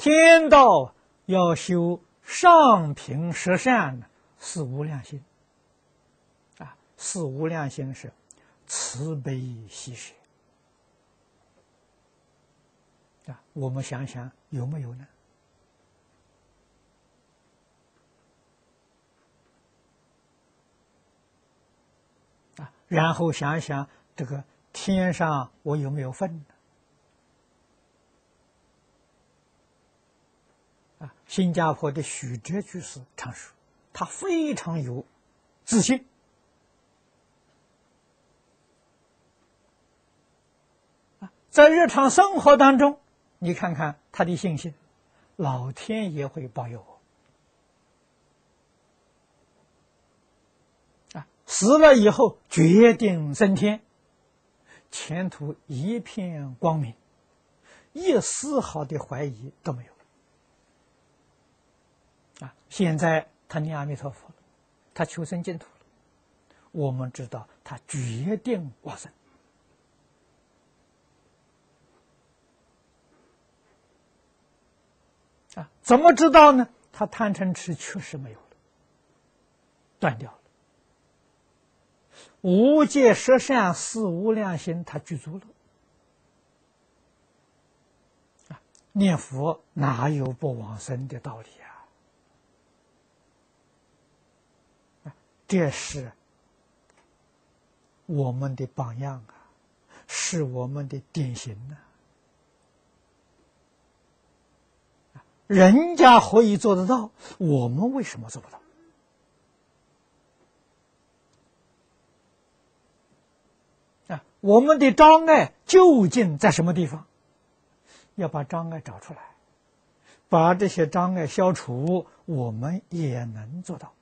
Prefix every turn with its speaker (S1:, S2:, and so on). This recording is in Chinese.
S1: 天道要修上品十善呢，是无量心。啊，是无量心是慈悲喜舍。啊，我们想想有没有呢？啊，然后想一想这个天上我有没有份呢？啊，新加坡的许哲居士常说，他非常有自信。在日常生活当中，你看看他的信心，老天爷会保佑我。啊，死了以后决定升天，前途一片光明，一丝毫的怀疑都没有。啊！现在他念阿弥陀佛了，他求生净土了。我们知道他决定往生。啊，怎么知道呢？他贪嗔痴确实没有了，断掉了。无戒十善四无量心，他具足了。念佛哪有不往生的道理啊？这是我们的榜样啊，是我们的典型啊。人家可以做得到，我们为什么做不到？啊，我们的障碍究竟在什么地方？要把障碍找出来，把这些障碍消除，我们也能做到。